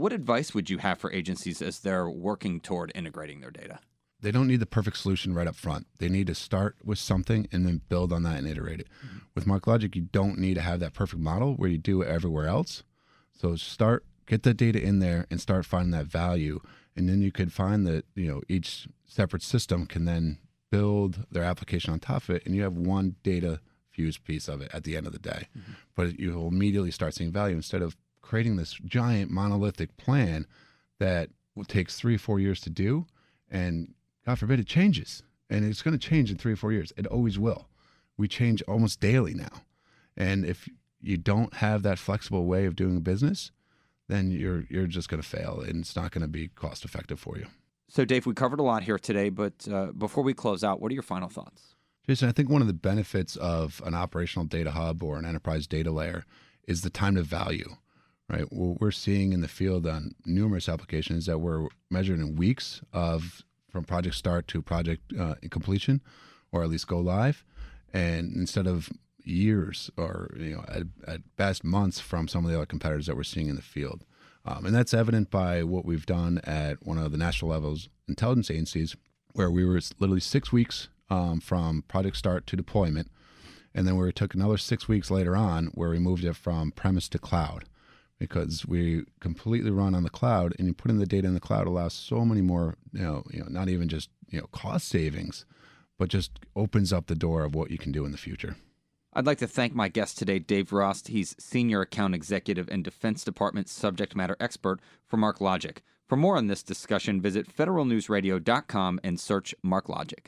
what advice would you have for agencies as they're working toward integrating their data? They don't need the perfect solution right up front. They need to start with something and then build on that and iterate it. Mm-hmm. With MarkLogic, you don't need to have that perfect model where you do it everywhere else. So start, get the data in there and start finding that value. And then you could find that, you know, each separate system can then build their application on top of it. And you have one data fuse piece of it at the end of the day. Mm-hmm. But you will immediately start seeing value instead of creating this giant monolithic plan that takes three or four years to do. And God forbid it changes. And it's going to change in three or four years. It always will. We change almost daily now. And if you don't have that flexible way of doing business, then you're you're just going to fail and it's not going to be cost effective for you. So Dave, we covered a lot here today, but uh, before we close out, what are your final thoughts? Jason, I think one of the benefits of an operational data hub or an enterprise data layer is the time to value. Right, what we're seeing in the field on numerous applications that we're measured in weeks of from project start to project uh, completion, or at least go live, and instead of years or you know at, at best months from some of the other competitors that we're seeing in the field. Um, and that's evident by what we've done at one of the national levels intelligence agencies, where we were literally six weeks um, from project start to deployment. And then we took another six weeks later on where we moved it from premise to cloud because we completely run on the cloud and you put in the data in the cloud allows so many more, you know, you know, not even just, you know, cost savings, but just opens up the door of what you can do in the future. I'd like to thank my guest today, Dave Rost. He's Senior Account Executive and Defense Department Subject Matter Expert for MarkLogic. For more on this discussion, visit federalnewsradio.com and search MarkLogic.